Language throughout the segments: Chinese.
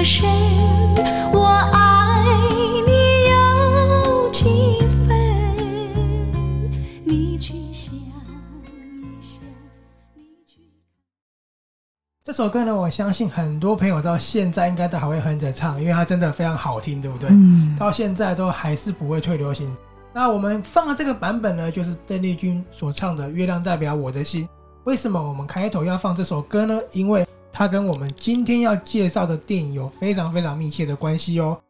多深，我爱你有几分？你去想一想，你去。这首歌呢，我相信很多朋友到现在应该都还会哼着唱，因为它真的非常好听，对不对？嗯，到现在都还是不会退流行。那我们放的这个版本呢，就是邓丽君所唱的《月亮代表我的心》。为什么我们开头要放这首歌呢？因为它跟我们今天要介绍的电影有非常非常密切的关系哦。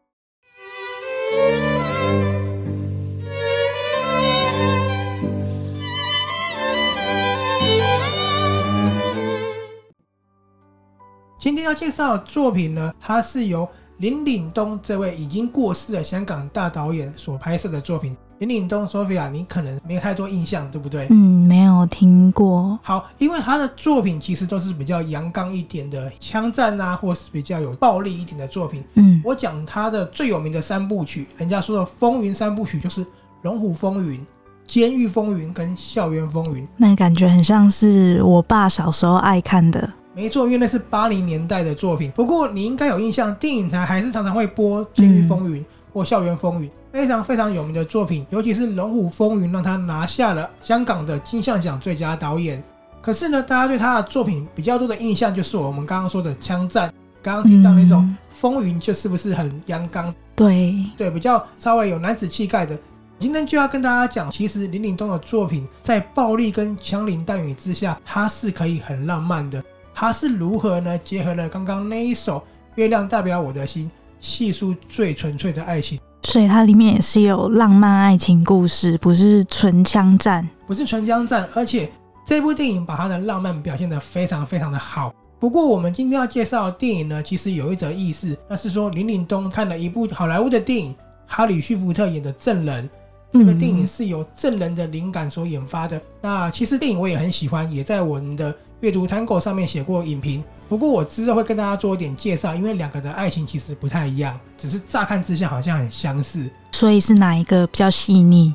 今天要介绍的作品呢，它是由林岭东这位已经过世的香港大导演所拍摄的作品。林岭东，Sophia，你可能没有太多印象，对不对？嗯，没有听过。好，因为他的作品其实都是比较阳刚一点的枪战啊，或是比较有暴力一点的作品。嗯，我讲他的最有名的三部曲，人家说的风云三部曲就是《龙虎风云》、《监狱风云》跟《校园风云》。那感觉很像是我爸小时候爱看的。没错，因为那是八零年代的作品。不过你应该有印象，电影台还是常常会播《监狱风云》或《校园风云》。非常非常有名的作品，尤其是《龙虎风云》，让他拿下了香港的金像奖最佳导演。可是呢，大家对他的作品比较多的印象就是我们刚刚说的枪战，刚刚听到那种风云，就是不是很阳刚？对对，比较稍微有男子气概的。今天就要跟大家讲，其实林岭东的作品在暴力跟枪林弹雨之下，它是可以很浪漫的。它是如何呢？结合了刚刚那一首《月亮代表我的心》，细数最纯粹的爱情。所以它里面也是有浪漫爱情故事，不是纯枪战，不是纯枪战，而且这部电影把它的浪漫表现得非常非常的好。不过我们今天要介绍的电影呢，其实有一则意思，那是说林岭东看了一部好莱坞的电影，哈里逊福特演的《证人》，这个电影是由《证人》的灵感所引发的。嗯、那其实电影我也很喜欢，也在我们的阅读 Tango 上面写过影评。不过我之后会跟大家做一点介绍，因为两个的爱情其实不太一样，只是乍看之下好像很相似。所以是哪一个比较细腻？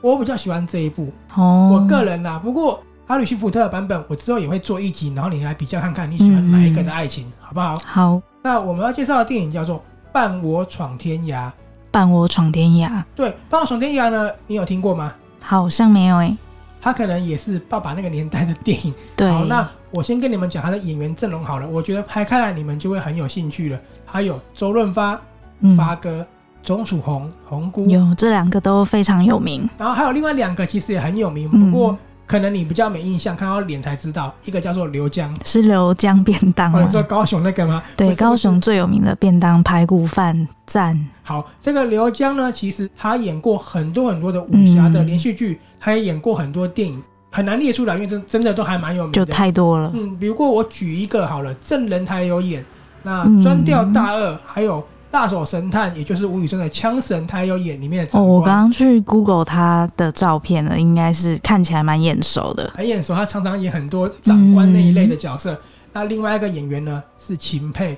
我比较喜欢这一部哦，我个人啦。不过阿里西福特的版本，我之后也会做一集，然后你来比较看看你喜欢哪一个的爱情，嗯、好不好？好。那我们要介绍的电影叫做《伴我闯天涯》。伴我闯天涯。对，伴我闯天涯呢，你有听过吗？好像没有诶、欸。他可能也是爸爸那个年代的电影。对。好，那。我先跟你们讲他的演员阵容好了，我觉得拍开来你们就会很有兴趣了。还有周润发、发哥、钟楚红、红姑，有这两个都非常有名。然后还有另外两个其实也很有名，不过可能你比较没印象，看到脸才知道。一个叫做刘江，是刘江便当吗？你说高雄那个吗？对，高雄最有名的便当排骨饭赞。好，这个刘江呢，其实他演过很多很多的武侠的连续剧，他也演过很多电影。很难列出来，因为真真的都还蛮有名的，就太多了。嗯，比如过我举一个好了，证人他也有演，那专调大二，嗯、还有辣手神探，也就是吴宇森的枪神，他有演里面的。哦，我刚刚去 Google 他的照片了，应该是看起来蛮眼熟的，很眼熟。他常常演很多长官那一类的角色。嗯、那另外一个演员呢是秦沛。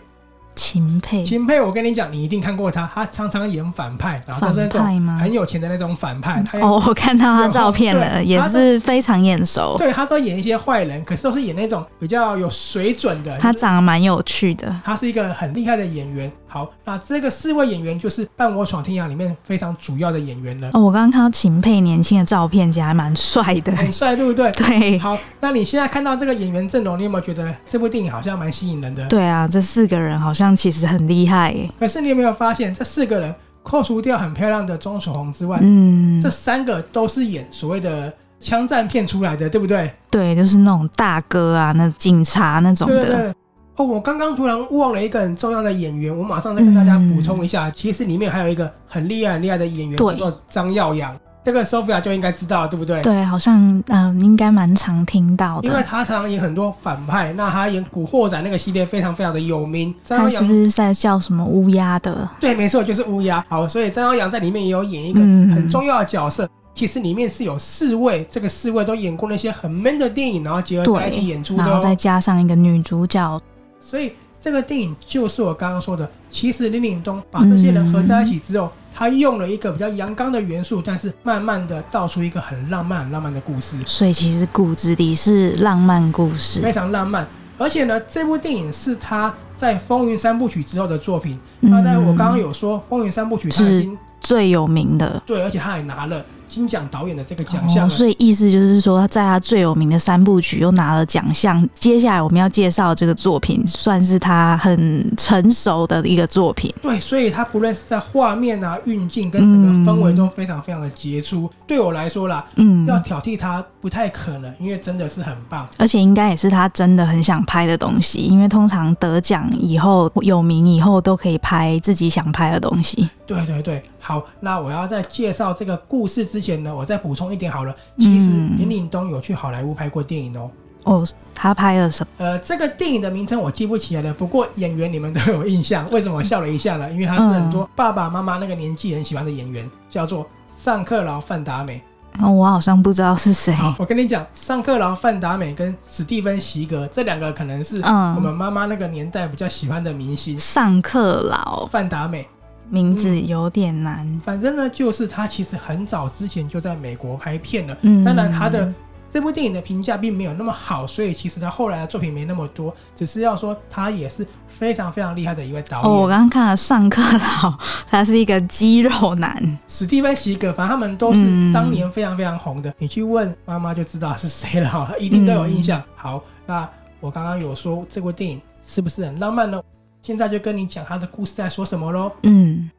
秦沛，秦沛，我跟你讲，你一定看过他，他常常演反派，然后都是那种很有钱的那种反派。反派哦，我看到他照片了，也是非常眼熟。对，他都演一些坏人，可是都是演那种比较有水准的。他长得蛮有趣的，他是一个很厉害的演员。好，那这个四位演员就是《伴我闯天涯》里面非常主要的演员了。哦，我刚刚看到秦沛年轻的照片，其实还蛮帅的，很帅，对不对？对。好，那你现在看到这个演员阵容，你有没有觉得这部电影好像蛮吸引人的？对啊，这四个人好像其实很厉害耶。可是你有没有发现，这四个人扣除掉很漂亮的钟楚红之外，嗯，这三个都是演所谓的枪战片出来的，对不对？对，就是那种大哥啊，那警察那种的。对对对哦，我刚刚突然忘了一个很重要的演员，我马上再跟大家补充一下。嗯、其实里面还有一个很厉害、很厉害的演员，叫做张耀扬。这个 Sophia 就应该知道，对不对？对，好像嗯、呃，应该蛮常听到的。因为他常常演很多反派，那他演《古惑仔》那个系列非常非常的有名。他是不是在叫什么乌鸦的？对，没错，就是乌鸦。好，所以张耀扬在里面也有演一个很重要的角色。嗯、其实里面是有四位，这个四位都演过那些很 man 的电影，然后结合在一起演出的、哦，然后再加上一个女主角，所以。这个电影就是我刚刚说的，其实林岭东把这些人合在一起之后，嗯、他用了一个比较阳刚的元素，但是慢慢的道出一个很浪漫、很浪漫的故事。所以其实骨子里是浪漫故事，非常浪漫。而且呢，这部电影是他在《风云三部曲》之后的作品。嗯那在我刚刚有说，《风云三部曲》他已经最有名的，对，而且他还拿了金奖导演的这个奖项、哦，所以意思就是说，在他最有名的三部曲又拿了奖项。接下来我们要介绍这个作品，算是他很成熟的一个作品。对，所以他不论是在画面啊、运镜跟整个氛围都非常非常的杰出。嗯、对我来说啦，嗯，要挑剔他不太可能，因为真的是很棒，而且应该也是他真的很想拍的东西。因为通常得奖以后有名以后都可以拍自己想拍的东西。对对对，好，那我要在介绍这个故事之前呢，我再补充一点好了。其实林岭东有去好莱坞拍过电影哦。哦，他拍了什么？呃，这个电影的名称我记不起来了，不过演员你们都有印象。为什么我笑了一下呢？因为他是很多爸爸妈妈那个年纪很喜欢的演员，叫做尚克劳范达美。哦，我好像不知道是谁。我跟你讲，尚克劳范达美跟史蒂芬席格这两个可能是我们妈妈那个年代比较喜欢的明星。尚克劳范达美。名字有点难、嗯，反正呢，就是他其实很早之前就在美国拍片了。嗯，当然他的这部电影的评价并没有那么好，所以其实他后来的作品没那么多。只是要说他也是非常非常厉害的一位导演。哦，我刚刚看了尚克劳，他是一个肌肉男。史蒂芬席格，反正他们都是当年非常非常红的。嗯、你去问妈妈就知道是谁了哈，一定都有印象。嗯、好，那我刚刚有说这部电影是不是很浪漫呢？现在就跟你讲他的故事在说什么喽。嗯，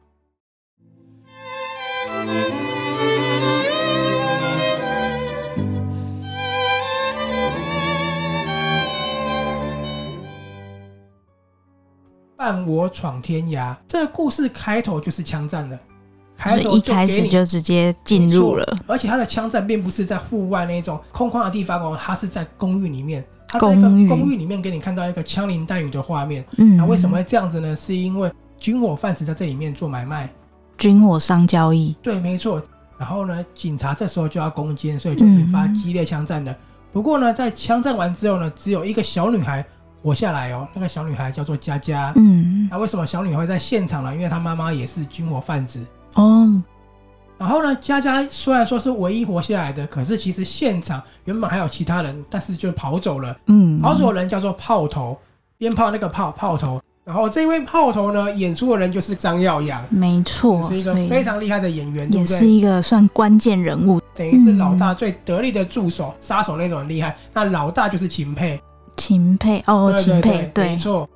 伴我闯天涯。这个故事开头就是枪战的，开头一开始就直接进入了，而且他的枪战并不是在户外那种空旷的地方哦，他是在公寓里面。他在一个公寓里面给你看到一个枪林弹雨的画面，嗯，那为什么会这样子呢？是因为军火贩子在这里面做买卖，军火商交易，对，没错。然后呢，警察这时候就要攻坚，所以就引发激烈枪战了。不过呢，在枪战完之后呢，只有一个小女孩活下来哦，那个小女孩叫做佳佳，嗯，那为什么小女孩在现场呢？因为她妈妈也是军火贩子哦。然后呢，佳佳虽然说是唯一活下来的，可是其实现场原本还有其他人，但是就跑走了。嗯，跑走的人叫做炮头，鞭炮那个炮炮头。然后这位炮头呢，演出的人就是张耀扬，没错，是一个非常厉害的演员，也是一个算关键人物，等于是老大最得力的助手，杀手那种很厉害。那老大就是秦沛，秦沛哦，秦沛，对，没错。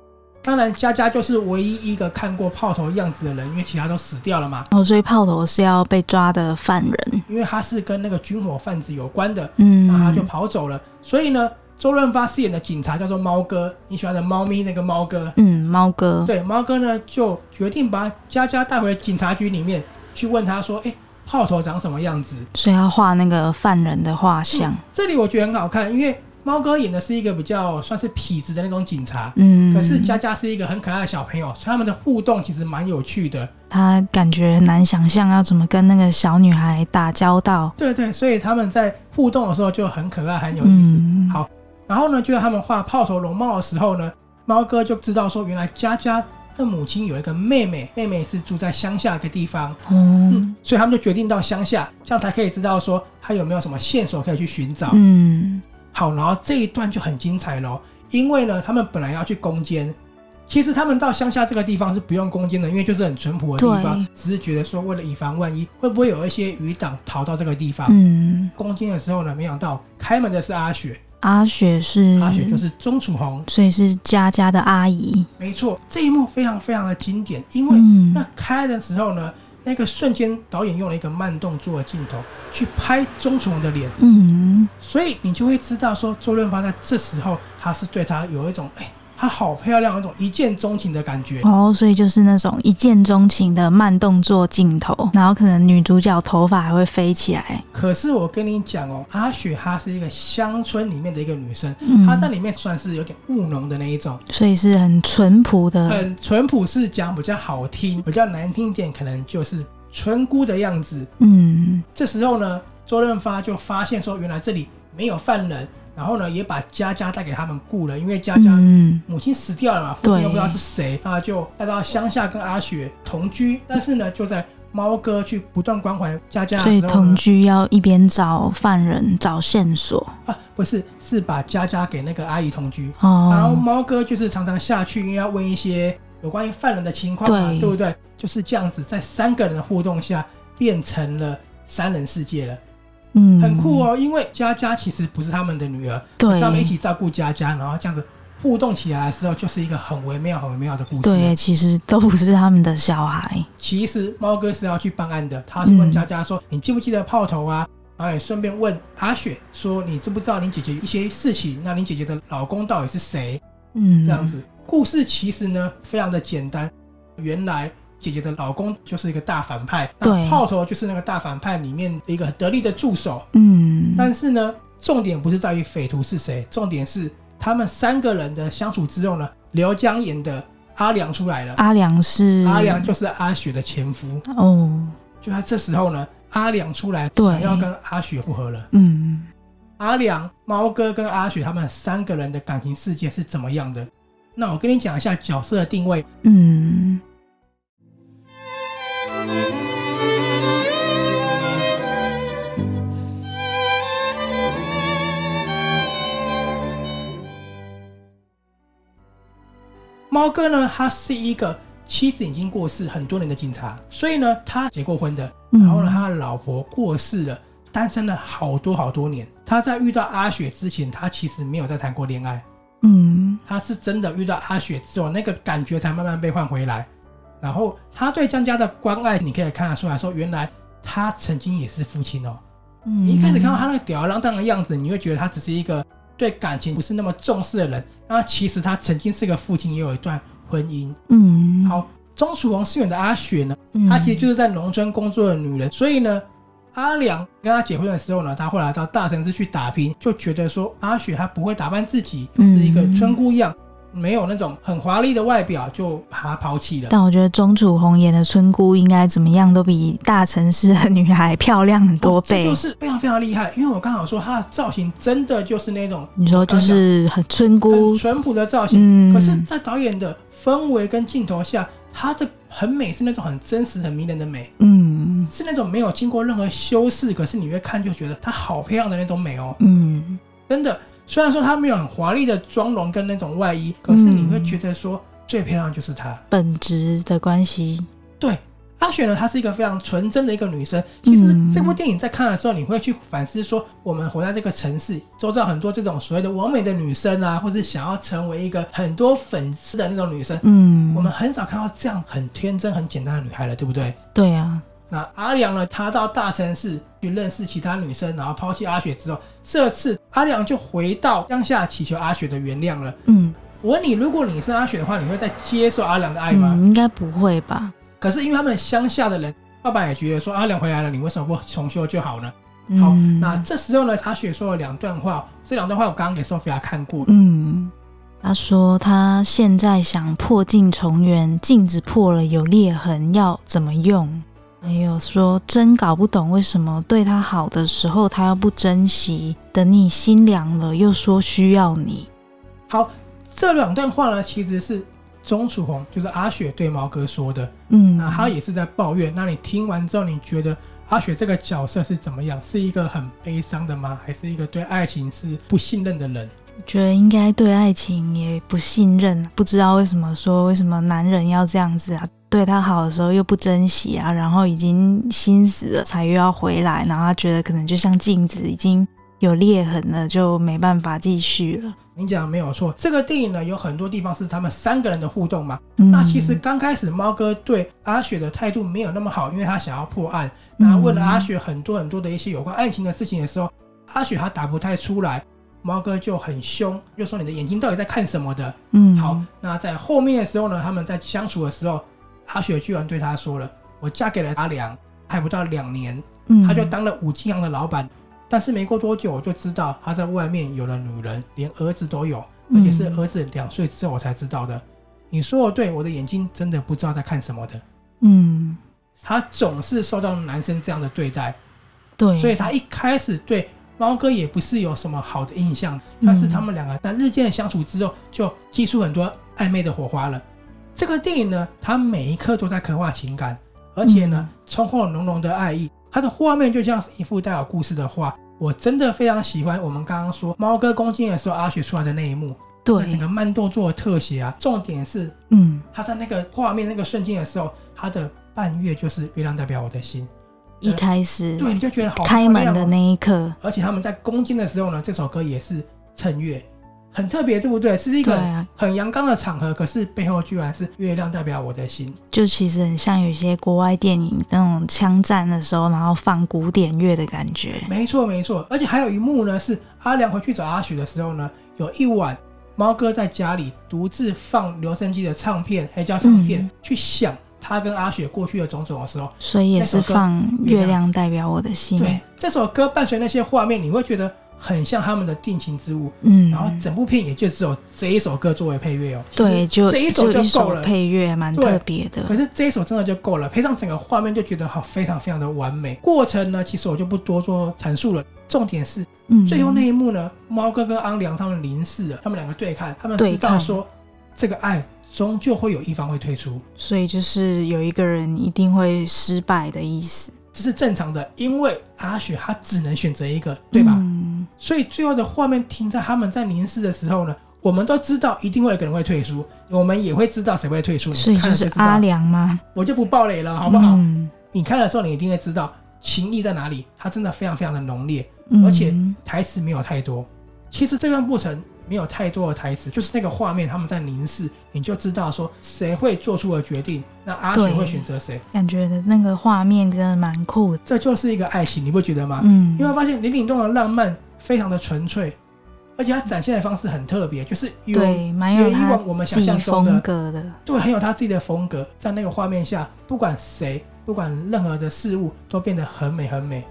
当然，佳佳就是唯一一个看过炮头样子的人，因为其他都死掉了嘛。哦，所以炮头是要被抓的犯人，因为他是跟那个军火贩子有关的，嗯，那他就跑走了。所以呢，周润发饰演的警察叫做猫哥，你喜欢的猫咪那个猫哥，嗯，猫哥，对，猫哥呢就决定把佳佳带回警察局里面去问他说：“哎，炮头长什么样子？”所以要画那个犯人的画像。嗯，这里我觉得很好看，因为。猫哥演的是一个比较算是痞子的那种警察，嗯，可是佳佳是一个很可爱的小朋友，所以他们的互动其实蛮有趣的。他感觉很难想象要怎么跟那个小女孩打交道。对对，所以他们在互动的时候就很可爱，很有意思。嗯、好，然后呢，就在他们画炮头龙猫的时候呢，猫哥就知道说，原来佳佳的母亲有一个妹妹，妹妹是住在乡下一个地方，嗯，嗯，所以他们就决定到乡下，这样才可以知道说他有没有什么线索可以去寻找。嗯。好，然后这一段就很精彩咯，因为呢，他们本来要去攻坚，其实他们到乡下这个地方是不用攻坚的，因为就是很淳朴的地方，只是觉得说为了以防万一，会不会有一些余党逃到这个地方？嗯，攻坚的时候呢，没想到开门的是阿雪，阿雪是阿雪就是钟楚红，所以是佳佳的阿姨。没错，这一幕非常非常的经典，因为那开的时候呢。那个瞬间，导演用了一个慢动作的镜头去拍钟楚红的脸，嗯，所以你就会知道说，周润发在这时候他是对他有一种哎。她好漂亮，那种一见钟情的感觉哦，所以就是那种一见钟情的慢动作镜头，然后可能女主角头发还会飞起来。可是我跟你讲哦，阿雪她是一个乡村里面的一个女生，她在里面算是有点务农的那一种，所以是很淳朴的，很淳朴是讲比较好听，比较难听一点可能就是村姑的样子。嗯，这时候呢，周润发就发现说，原来这里没有犯人。然后呢，也把佳佳带给他们雇了，因为佳佳母亲死掉了嘛，嗯、父亲又不知道是谁，那就带到乡下跟阿雪同居。但是呢，就在猫哥去不断关怀佳佳，所以同居要一边找犯人找线索啊，不是，是把佳佳给那个阿姨同居。哦，然后猫哥就是常常下去，因为要问一些有关于犯人的情况嘛，对，对不对？就是这样子，在三个人的互动下，变成了三人世界了。嗯，很酷哦，因为佳佳其实不是他们的女儿，对，他们一起照顾佳佳，然后这样子。互动起来的时候，就是一个很微妙、很微妙的故事。对，其实都不是他们的小孩。其实猫哥是要去办案的，他是问佳佳说：“嗯、你记不记得炮头啊？”然后也顺便问阿雪说：“你知不知道你姐姐一些事情？那你姐姐的老公到底是谁？”嗯，这样子故事其实呢非常的简单。原来姐姐的老公就是一个大反派，对，炮头就是那个大反派里面的一个很得力的助手。嗯，但是呢，重点不是在于匪徒是谁，重点是。他们三个人的相处之后呢，刘江演的阿良出来了。阿良是阿良，就是阿雪的前夫哦。就他这时候呢，阿良出来，想要跟阿雪复合了。嗯，阿良、猫哥跟阿雪他们三个人的感情世界是怎么样的？那我跟你讲一下角色的定位。嗯。猫哥呢，他是一个妻子已经过世很多年的警察，所以呢，他结过婚的。然后呢，他的老婆过世了，单身了好多好多年。他在遇到阿雪之前，他其实没有再谈过恋爱。嗯，他是真的遇到阿雪之后，那个感觉才慢慢被换回来。然后他对江家的关爱，你可以看得出来说，原来他曾经也是父亲哦。嗯，你一开始看到他那个吊儿郎当的样子，你会觉得他只是一个。对感情不是那么重视的人，那其实他曾经是个父亲，也有一段婚姻。嗯，好，钟楚红饰演的阿雪呢，嗯，她其实就是在农村工作的女人，所以呢，阿良跟她结婚的时候呢，她后来到大城市去打拼，就觉得说阿雪她不会打扮自己，是一个村姑样。嗯没有那种很华丽的外表，就把她抛弃了。但我觉得钟楚红演的村姑应该怎么样都比大城市的女孩漂亮很多倍。就是非常非常厉害，因为我刚好说她的造型真的就是那种你说就是很村姑、很淳朴的造型。嗯、可是，在导演的氛围跟镜头下，她的很美是那种很真实、很迷人的美。嗯，是那种没有经过任何修饰，可是你越看就觉得她好漂亮的那种美哦。嗯，真的。虽然说她没有很华丽的妆容跟那种外衣，可是你会觉得说最漂亮就是她。本质的关系。对，阿雪呢，她是一个非常纯真的一个女生。其实这部电影在看的时候，你会去反思说，我们活在这个城市，周遭很多这种所谓的完美的女生啊，或是想要成为一个很多粉丝的那种女生。嗯，我们很少看到这样很天真、很简单的女孩了，对不对？对啊。那阿良呢？他到大城市去认识其他女生，然后抛弃阿雪之后，这次阿良就回到乡下祈求阿雪的原谅了。嗯，我问你，如果你是阿雪的话，你会再接受阿良的爱吗？嗯，应该不会吧。可是因为他们乡下的人，爸爸也觉得说阿良回来了，你为什么不重修就好呢？嗯、好，那这时候呢，阿雪说了两段话，这两段话我刚刚给 Sophia 看过。嗯，他说他现在想破镜重圆，镜子破了有裂痕，要怎么用？还有说，真搞不懂为什么对他好的时候他又不珍惜，等你心凉了又说需要你。好，这两段话呢，其实是钟楚红，就是阿雪对毛哥说的。嗯，那他也是在抱怨。那你听完之后，你觉得阿雪这个角色是怎么样？是一个很悲伤的吗？还是一个对爱情是不信任的人？我觉得应该对爱情也不信任，不知道为什么说为什么男人要这样子啊？对他好的时候又不珍惜啊，然后已经心死了才又要回来，然后他觉得可能就像镜子已经有裂痕了，就没办法继续了。你讲的没有错，这个电影呢有很多地方是他们三个人的互动嘛。嗯、那其实刚开始猫哥对阿雪的态度没有那么好，因为他想要破案，那问了阿雪很多很多的一些有关爱情的事情的时候，阿雪他答不太出来，猫哥就很凶，就说你的眼睛到底在看什么的。嗯，好，那在后面的时候呢，他们在相处的时候。阿雪居然对他说了：“我嫁给了阿良，还不到两年，他就当了五金行的老板。但是没过多久，我就知道他在外面有了女人，连儿子都有，而且是儿子两岁之后我才知道的。你说我对，我的眼睛真的不知道在看什么的。嗯，他总是受到男生这样的对待，对，所以他一开始对猫哥也不是有什么好的印象。但是他们两个在日渐的相处之后，就激出很多暧昧的火花了。”这个电影呢，它每一刻都在刻画情感，而且呢，充满了浓浓的爱意。它的画面就像是一幅带有故事的画。我真的非常喜欢我们刚刚说猫哥攻击的时候，阿雪出来的那一幕。对，整个慢动作的特写啊，重点是，嗯，他在那个画面那个瞬间的时候，他的半月就是月亮代表我的心。一开始，对，你就觉得好开门的那一刻，而且他们在攻击的时候呢，这首歌也是趁月，很特别，对不对？是一个很阳刚的场合，可是背后居然是月亮代表我的心，就其实很像有些国外电影那种枪战的时候，然后放古典乐的感觉。没错，没错。而且还有一幕呢，是阿良回去找阿雪的时候呢，有一晚猫哥在家里独自放留声机的唱片，黑胶唱片，嗯、去想。他跟阿雪过去的种种的时候，所以也是放《月亮代表我的心》。对，这首歌伴随那些画面，你会觉得很像他们的定情之物。嗯，然后整部片也就只有这一首歌作为配乐哦。对，就这一首就够了。配乐蛮特别的。可是这一首真的就够了，配上整个画面就觉得好，非常非常的完美。过程呢，其实我就不多做阐述了。重点是，嗯，最后那一幕呢，猫哥跟安良他们凝视了，他们两个对看，他们知道说这个爱。终究会有一方会退出，所以就是有一个人一定会失败的意思，这是正常的，因为阿雪她只能选择一个，对吧？嗯，所以最后的画面停在他们在凝视的时候呢，我们都知道一定会有个人会退出，我们也会知道谁会退出。所以就是阿良吗？我就不爆雷了，好不好？嗯，你看的时候，你一定会知道情谊在哪里，它真的非常非常的浓烈，嗯，而且台词没有太多。其实这段过程。没有太多的台词，就是那个画面，他们在凝视，你就知道说谁会做出了决定。那阿雪会选择谁？感觉的那个画面真的蛮酷的。这就是一个爱情，你不觉得吗？嗯。因为发现林岭东的浪漫非常的纯粹，而且他展现的方式很特别，就是有对，蛮有以往我们想象中的风格的，对，很有他自己的风格。在那个画面下，不管谁，不管任何的事物，都变得很美，很美。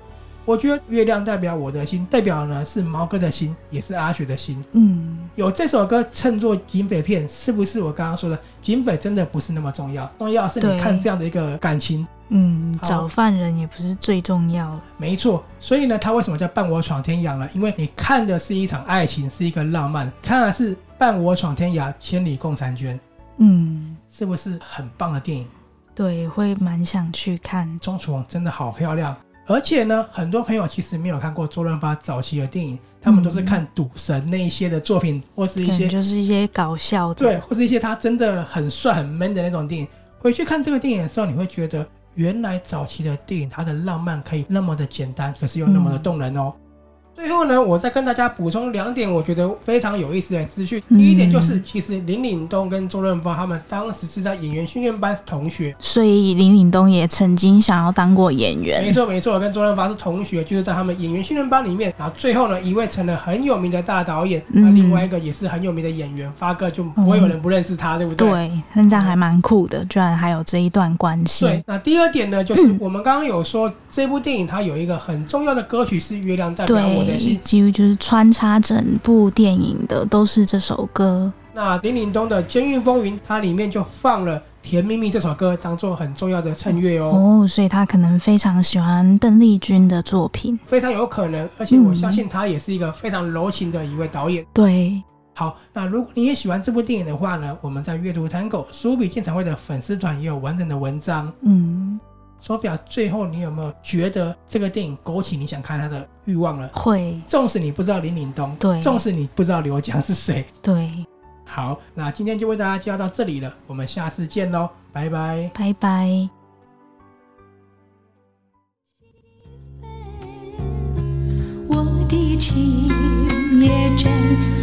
我觉得月亮代表我的心，代表呢是毛哥的心，也是阿雪的心。嗯，有这首歌称作警匪片，是不是我刚刚说的警匪真的不是那么重要？重要是你看这样的一个感情。嗯，找犯人也不是最重要的。没错，所以呢，他为什么叫伴我闯天涯呢？因为你看的是一场爱情，是一个浪漫，看的是伴我闯天涯，千里共婵娟。嗯，是不是很棒的电影？对，会蛮想去看。钟楚红真的好漂亮。而且呢，很多朋友其实没有看过周润发早期的电影，他们都是看赌神那一些的作品，或是一些就是一些搞笑的，对，或是一些他真的很帅很 man 的那种电影。回去看这个电影的时候，你会觉得原来早期的电影它的浪漫可以那么的简单，可是又那么的动人哦。嗯最后呢，我再跟大家补充两点，我觉得非常有意思的资讯。第一点就是，其实林岭东跟周润发他们当时是在演员训练班同学，所以林岭东也曾经想要当过演员。没错没错，跟周润发是同学，就是在他们演员训练班里面。然后最后呢，一位成了很有名的大导演，那另外一个也是很有名的演员，发哥就不会有人不认识他，对不对？对，那这样还蛮酷的，居然还有这一段关系。对，那第二点呢，就是我们刚刚有说这部电影它有一个很重要的歌曲是《月亮代表我几乎就是。穿插整部电影的都是这首歌。那林岭东的《监狱风云》，它里面就放了《甜蜜蜜》这首歌，当做很重要的衬乐哦。哦，所以他可能非常喜欢邓丽君的作品，非常有可能。而且我相信他也是一个非常柔情的一位导演。嗯、对，好，那如果你也喜欢这部电影的话呢，我们在阅读 Tango 书笔鉴赏会的粉丝团也有完整的文章。嗯。Sophia，最后你有没有觉得这个电影勾起你想看它的欲望了？会，纵使你不知道林岭东，对，纵使你不知道刘江是谁，对。好，那今天就为大家介绍到这里了，我们下次见喽，拜拜，拜拜。我的情也真。